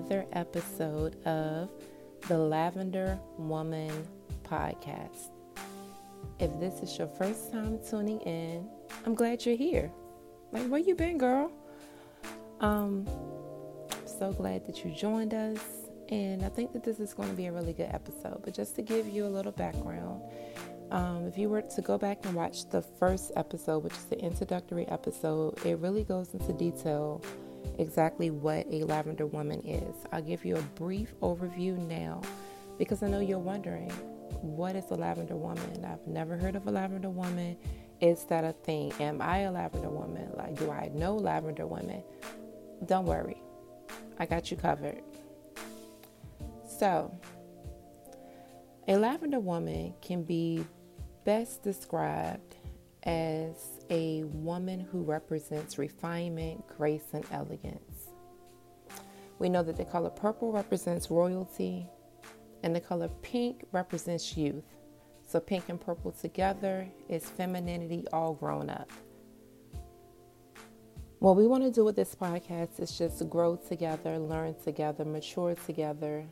another episode of the Lavender Woman podcast. If this is your first time tuning in, I'm glad you're here. Like, where you been, girl? Um, so glad that you joined us, and I think that this is going to be a really good episode. But just to give you a little background, um, if you were to go back and watch the first episode, which is the introductory episode, it really goes into detail exactly what a lavender woman is. I'll give you a brief overview now because I know you're wondering what is a lavender woman? I've never heard of a lavender woman. Is that a thing? Am I a lavender woman? Like, do I know lavender women? Don't worry, I got you covered. So, a lavender woman can be best described as a woman who represents refinement, grace, and elegance. We know that the color purple represents royalty, and the color pink represents youth. So, pink and purple together is femininity all grown up. What we want to do with this podcast is just grow together, learn together, mature together.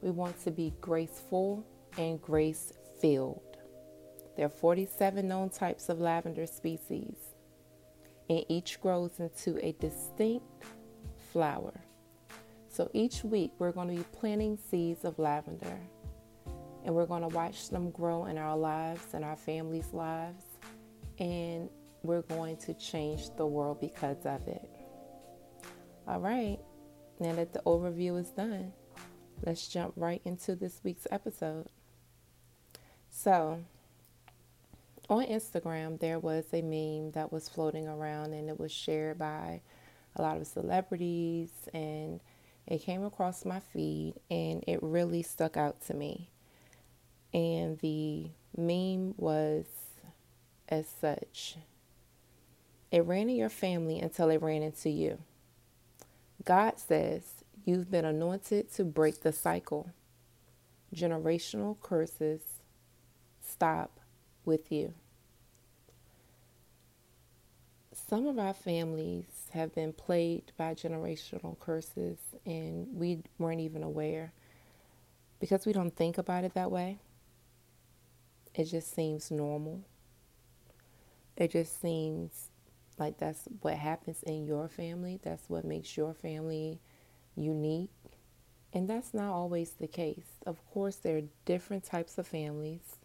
We want to be graceful and grace filled. There are 47 known types of lavender species, and each grows into a distinct flower. So each week, we're going to be planting seeds of lavender, and we're going to watch them grow in our lives and our families' lives, and we're going to change the world because of it. All right, now that the overview is done, let's jump right into this week's episode. So, on Instagram, there was a meme that was floating around and it was shared by a lot of celebrities and it came across my feed and it really stuck out to me. And the meme was as such it ran in your family until it ran into you. God says you've been anointed to break the cycle. Generational curses stop with you. Some of our families have been plagued by generational curses, and we weren't even aware because we don't think about it that way. It just seems normal. It just seems like that's what happens in your family. That's what makes your family unique. And that's not always the case. Of course, there are different types of families.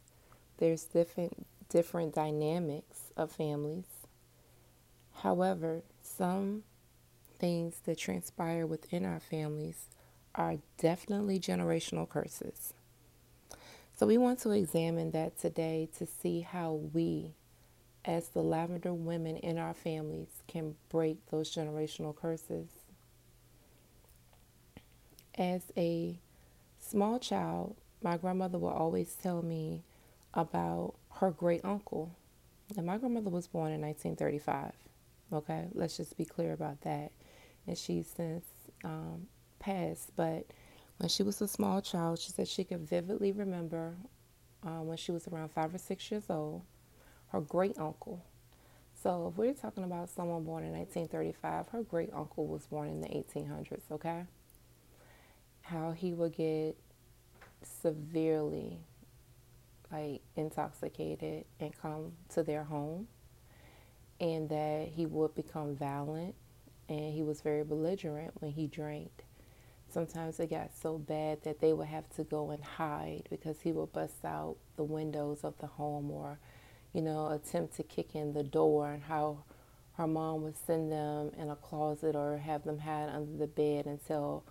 There's different different dynamics of families. However, some things that transpire within our families are definitely generational curses. So, we want to examine that today to see how we, as the lavender women in our families, can break those generational curses. As a small child, my grandmother would always tell me about her great uncle. And my grandmother was born in 1935. Okay, let's just be clear about that. And she's since um, passed, but when she was a small child, she said she could vividly remember uh, when she was around five or six years old, her great uncle. So if we're talking about someone born in 1935, her great uncle was born in the 1800s, okay? How he would get severely like intoxicated and come to their home and that he would become violent and he was very belligerent when he drank. Sometimes it got so bad that they would have to go and hide because he would bust out the windows of the home or, you know, attempt to kick in the door and how her mom would send them in a closet or have them hide under the bed until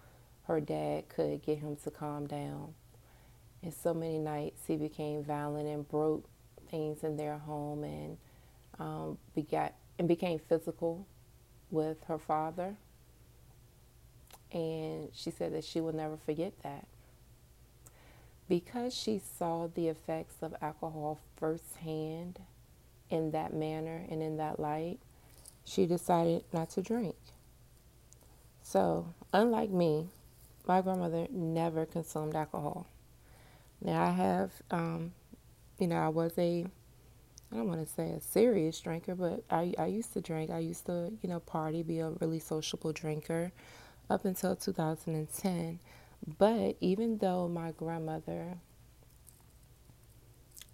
her dad could get him to calm down. And so many nights he became violent and broke things in their home and um, begat and became physical with her father. And she said that she will never forget that. Because she saw the effects of alcohol firsthand in that manner and in that light, she decided not to drink. So, unlike me, my grandmother never consumed alcohol. Now, I have, um, you know, I was a I don't want to say a serious drinker, but I, I used to drink. I used to, you know, party, be a really sociable drinker up until 2010. But even though my grandmother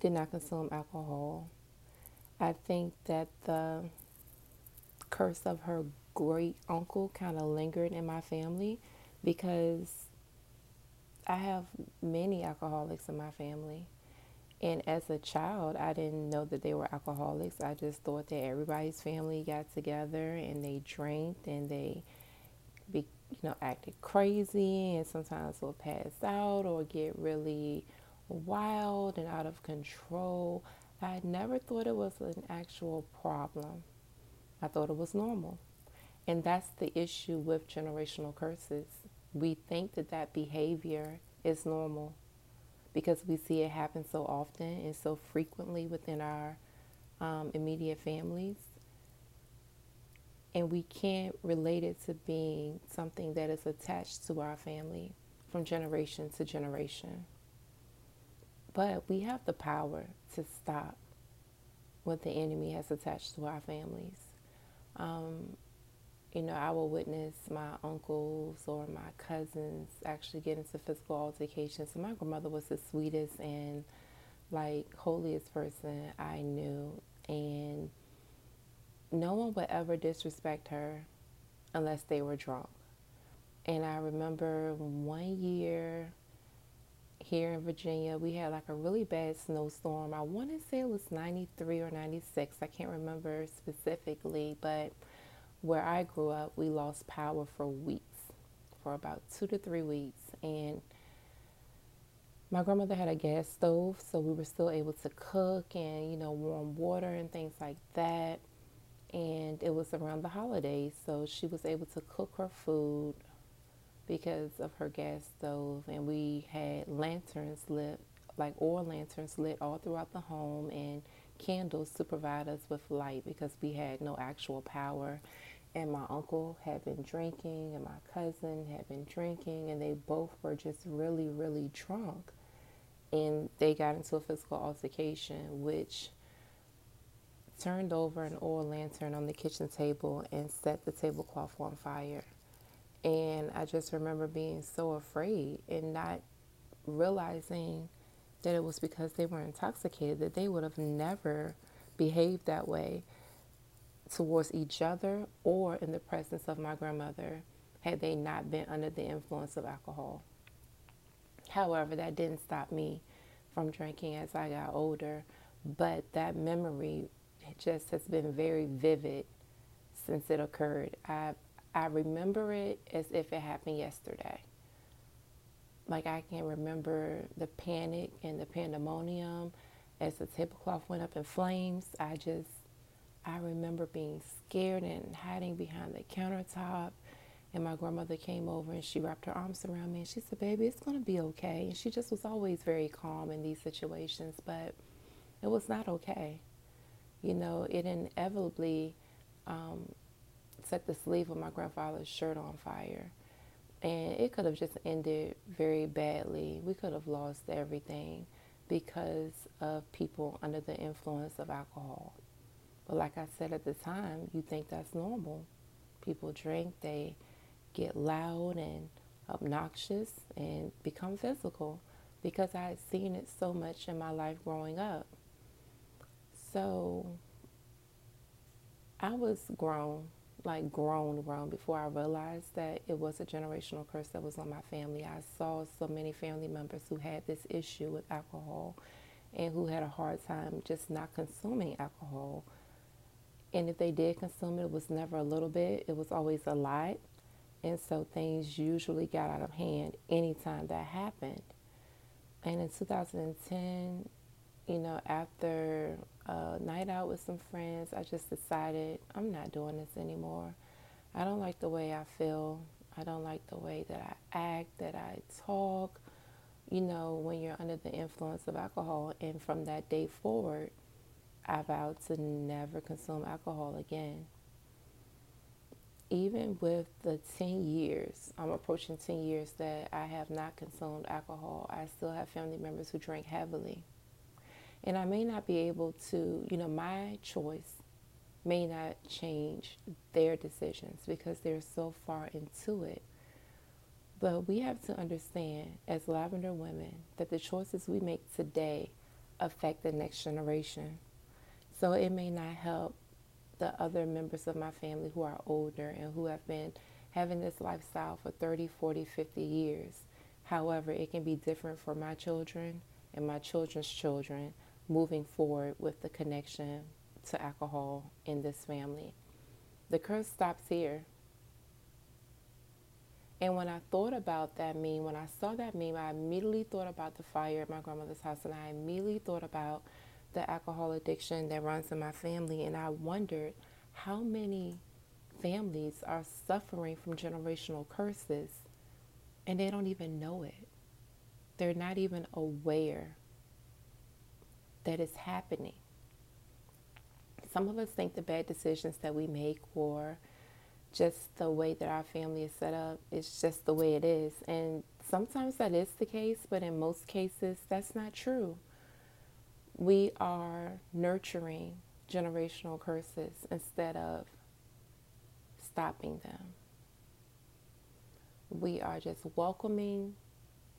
did not consume alcohol, I think that the curse of her great uncle kind of lingered in my family because I have many alcoholics in my family. And as a child, I didn't know that they were alcoholics. I just thought that everybody's family got together and they drank and they, be, you know, acted crazy and sometimes will pass out or get really wild and out of control. I never thought it was an actual problem. I thought it was normal. And that's the issue with generational curses. We think that that behavior is normal because we see it happen so often and so frequently within our um, immediate families. And we can't relate it to being something that is attached to our family from generation to generation. But we have the power to stop what the enemy has attached to our families. Um, you know, I will witness my uncles or my cousins actually get into physical altercations. And my grandmother was the sweetest and like holiest person I knew. And no one would ever disrespect her unless they were drunk. And I remember one year here in Virginia, we had like a really bad snowstorm. I want to say it was 93 or 96. I can't remember specifically, but where I grew up, we lost power for weeks, for about two to three weeks. And my grandmother had a gas stove, so we were still able to cook and, you know, warm water and things like that. And it was around the holidays, so she was able to cook her food because of her gas stove. And we had lanterns lit, like oil lanterns lit all throughout the home, and candles to provide us with light because we had no actual power and my uncle had been drinking and my cousin had been drinking and they both were just really really drunk. And they got into a physical altercation which turned over an oil lantern on the kitchen table and set the tablecloth on fire. And i just remember being so afraid and not realizing that it was because they were intoxicated that they would have never behaved that way towards each other or in the presence of my grandmother had they not been under the influence of alcohol. However, that didn't stop me from drinking as I got older, but that memory just has been very vivid since it occurred. I I remember it as if it happened yesterday. Like I can remember the panic and the pandemonium as the tablecloth went up in flames. I just I remember being scared and hiding behind the countertop. And my grandmother came over and she wrapped her arms around me and she said, Baby, it's going to be okay. And she just was always very calm in these situations, but it was not okay. You know, it inevitably um, set the sleeve of my grandfather's shirt on fire. And it could have just ended very badly. We could have lost everything because of people under the influence of alcohol. But like I said at the time, you think that's normal. People drink, they get loud and obnoxious and become physical because I had seen it so much in my life growing up. So I was grown, like grown, grown before I realized that it was a generational curse that was on my family. I saw so many family members who had this issue with alcohol and who had a hard time just not consuming alcohol and if they did consume it, it was never a little bit, it was always a lot. And so things usually got out of hand anytime that happened. And in 2010, you know, after a night out with some friends, I just decided I'm not doing this anymore. I don't like the way I feel. I don't like the way that I act, that I talk, you know, when you're under the influence of alcohol. And from that day forward, I vowed to never consume alcohol again. Even with the 10 years, I'm approaching 10 years that I have not consumed alcohol, I still have family members who drink heavily. And I may not be able to, you know, my choice may not change their decisions because they're so far into it. But we have to understand as lavender women that the choices we make today affect the next generation. So it may not help the other members of my family who are older and who have been having this lifestyle for 30, 40, 50 years. However, it can be different for my children and my children's children moving forward with the connection to alcohol in this family. The curse stops here. And when I thought about that meme, when I saw that meme, I immediately thought about the fire at my grandmother's house and I immediately thought about the alcohol addiction that runs in my family. And I wondered how many families are suffering from generational curses and they don't even know it. They're not even aware that it's happening. Some of us think the bad decisions that we make or just the way that our family is set up is just the way it is. And sometimes that is the case, but in most cases, that's not true. We are nurturing generational curses instead of stopping them. We are just welcoming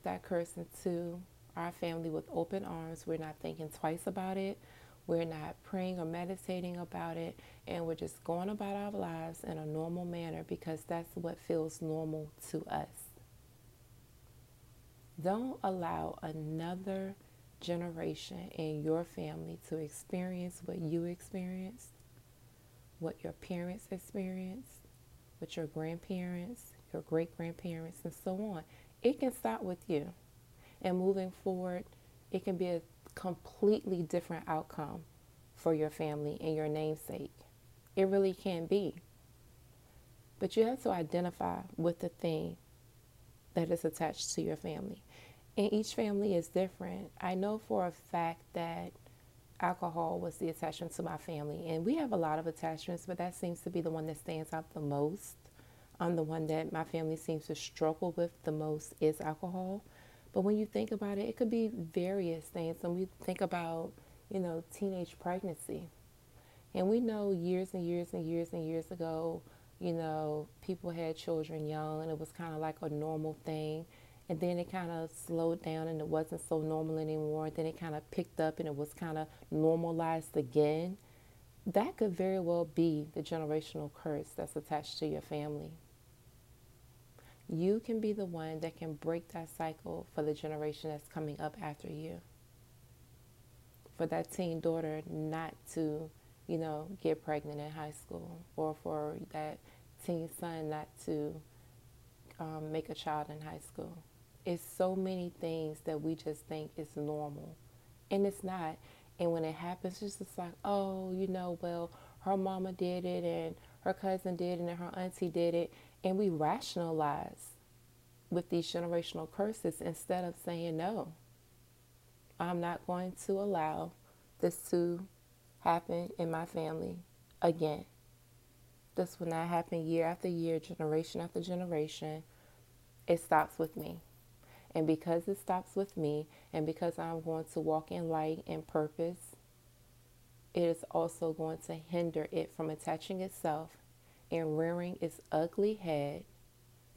that curse into our family with open arms. We're not thinking twice about it. We're not praying or meditating about it. And we're just going about our lives in a normal manner because that's what feels normal to us. Don't allow another generation in your family to experience what you experienced, what your parents experienced, what your grandparents, your great grandparents, and so on. It can start with you. And moving forward, it can be a completely different outcome for your family and your namesake. It really can be. But you have to identify with the thing that is attached to your family. And each family is different. I know for a fact that alcohol was the attachment to my family. And we have a lot of attachments, but that seems to be the one that stands out the most. I'm the one that my family seems to struggle with the most is alcohol. But when you think about it, it could be various things. And we think about, you know, teenage pregnancy. And we know years and years and years and years ago, you know, people had children young and it was kind of like a normal thing. And then it kind of slowed down and it wasn't so normal anymore. Then it kind of picked up and it was kind of normalized again. That could very well be the generational curse that's attached to your family. You can be the one that can break that cycle for the generation that's coming up after you. For that teen daughter not to, you know, get pregnant in high school, or for that teen son not to um, make a child in high school. It's so many things that we just think is normal, and it's not. And when it happens, it's just like, oh, you know, well, her mama did it, and her cousin did it, and her auntie did it, and we rationalize with these generational curses instead of saying, no, I'm not going to allow this to happen in my family again. This will not happen year after year, generation after generation. It stops with me. And because it stops with me, and because I'm going to walk in light and purpose, it is also going to hinder it from attaching itself and rearing its ugly head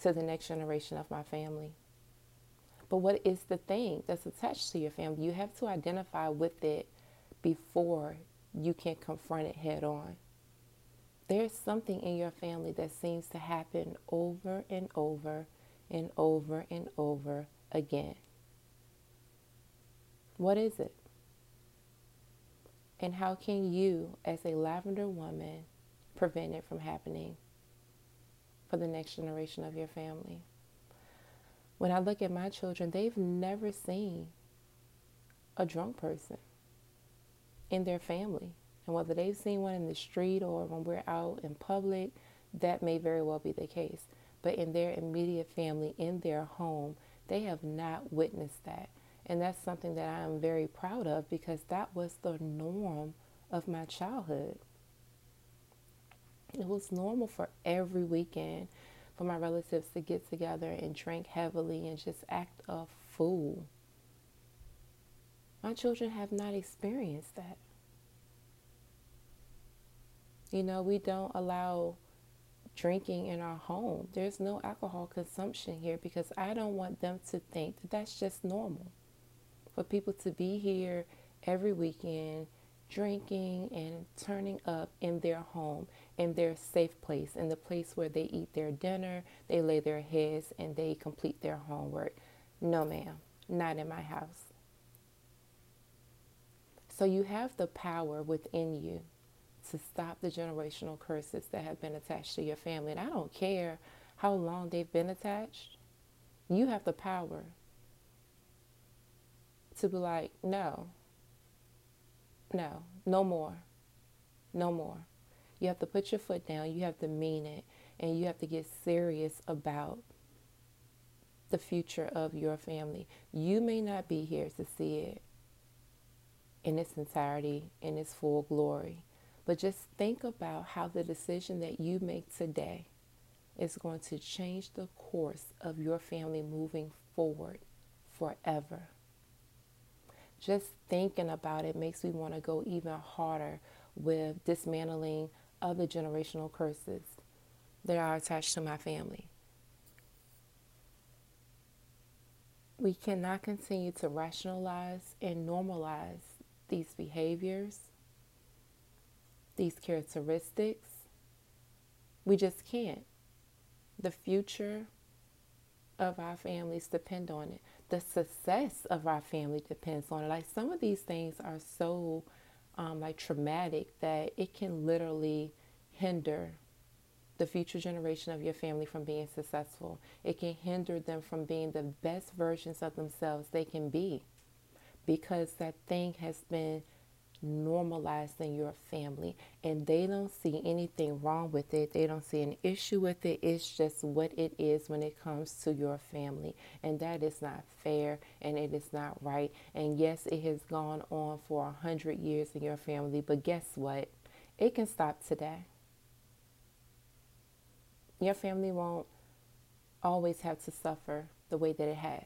to the next generation of my family. But what is the thing that's attached to your family? You have to identify with it before you can confront it head on. There's something in your family that seems to happen over and over and over and over again. What is it? And how can you, as a lavender woman, prevent it from happening for the next generation of your family. When I look at my children, they've never seen a drunk person in their family. And whether they've seen one in the street or when we're out in public, that may very well be the case. But in their immediate family, in their home, they have not witnessed that. And that's something that I am very proud of because that was the norm of my childhood. It was normal for every weekend for my relatives to get together and drink heavily and just act a fool. My children have not experienced that. You know, we don't allow drinking in our home. There's no alcohol consumption here because I don't want them to think that that's just normal. For people to be here every weekend drinking and turning up in their home, in their safe place, in the place where they eat their dinner, they lay their heads, and they complete their homework. No, ma'am, not in my house. So you have the power within you to stop the generational curses that have been attached to your family. And I don't care how long they've been attached, you have the power to be like, no, no, no more, no more. You have to put your foot down, you have to mean it, and you have to get serious about the future of your family. You may not be here to see it in its entirety, in its full glory. But just think about how the decision that you make today is going to change the course of your family moving forward forever. Just thinking about it makes me want to go even harder with dismantling other generational curses that are attached to my family. We cannot continue to rationalize and normalize these behaviors these characteristics. We just can't. The future of our families depend on it. The success of our family depends on it. Like some of these things are so um, like traumatic that it can literally hinder the future generation of your family from being successful. It can hinder them from being the best versions of themselves they can be because that thing has been normalized in your family and they don't see anything wrong with it. They don't see an issue with it. It's just what it is when it comes to your family and that is not fair and it is not right. And yes it has gone on for a hundred years in your family but guess what? It can stop today. Your family won't always have to suffer the way that it has.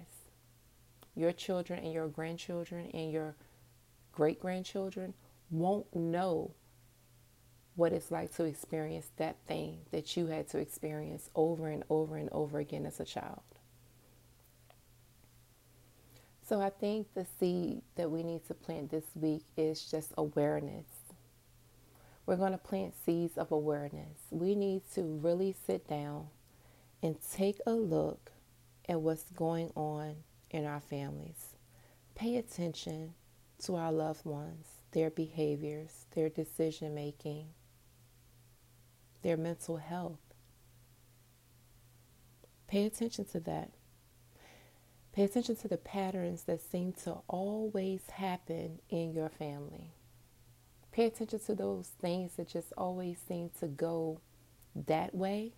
Your children and your grandchildren and your great grandchildren won't know what it's like to experience that thing that you had to experience over and over and over again as a child. So I think the seed that we need to plant this week is just awareness. We're going to plant seeds of awareness. We need to really sit down and take a look at what's going on in our families. Pay attention to our loved ones, their behaviors, their decision making, their mental health. Pay attention to that. Pay attention to the patterns that seem to always happen in your family. Pay attention to those things that just always seem to go that way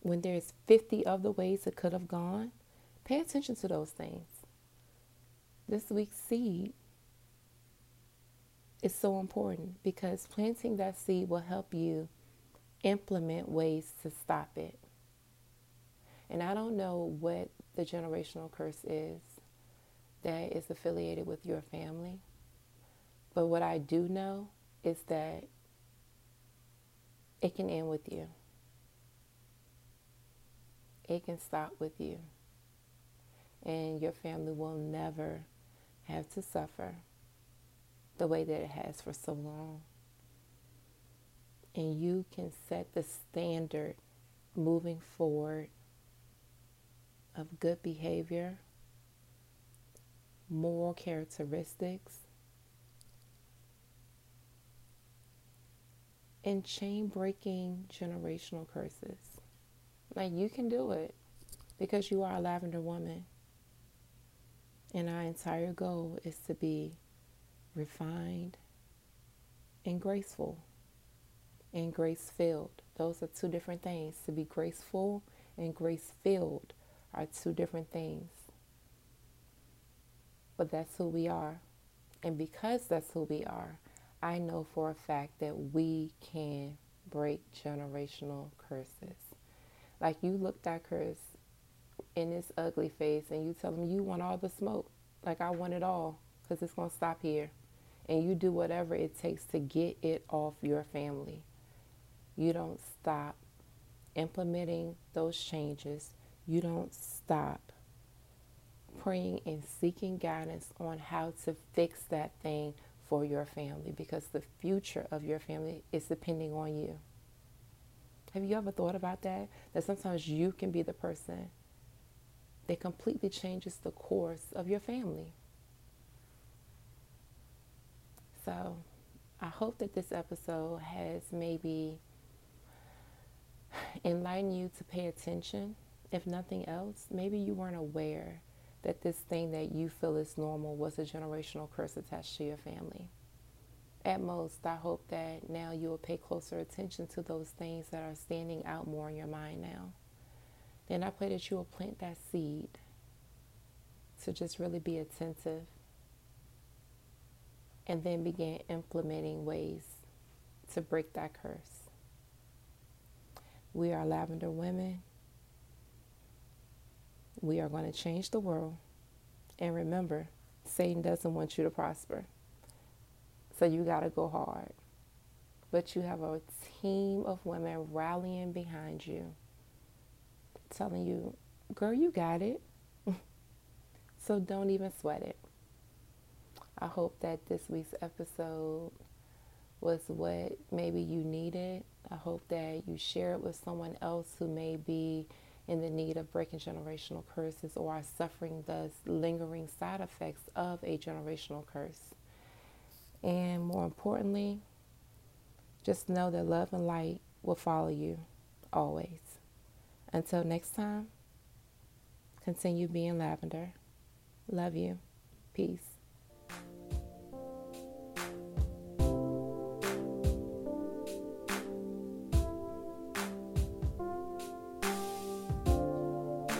when there's 50 other ways it could have gone. Pay attention to those things. This week's seed is so important because planting that seed will help you implement ways to stop it. And I don't know what the generational curse is that is affiliated with your family, but what I do know is that it can end with you. It can stop with you. And your family will never have to suffer the way that it has for so long. And you can set the standard moving forward of good behavior, moral characteristics, and chain breaking generational curses. Like you can do it because you are a lavender woman. And our entire goal is to be refined, and graceful and grace filled. Those are two different things. To be graceful and grace filled are two different things. But that's who we are. And because that's who we are, I know for a fact that we can break generational curses. Like you look that curse in his ugly face and you tell him you want all the smoke. Like I want it all because it's going to stop here. And you do whatever it takes to get it off your family. You don't stop implementing those changes. You don't stop praying and seeking guidance on how to fix that thing for your family because the future of your family is depending on you. Have you ever thought about that? That sometimes you can be the person that completely changes the course of your family. So I hope that this episode has maybe enlightened you to pay attention. If nothing else, maybe you weren't aware that this thing that you feel is normal was a generational curse attached to your family. At most, I hope that now you will pay closer attention to those things that are standing out more in your mind now. Then I pray that you will plant that seed to just really be attentive and then began implementing ways to break that curse. We are lavender women. We are going to change the world. And remember, Satan doesn't want you to prosper. So you got to go hard. But you have a team of women rallying behind you, telling you, girl, you got it. so don't even sweat it. I hope that this week's episode was what maybe you needed. I hope that you share it with someone else who may be in the need of breaking generational curses or are suffering the lingering side effects of a generational curse. And more importantly, just know that love and light will follow you always. Until next time, continue being lavender. Love you. Peace.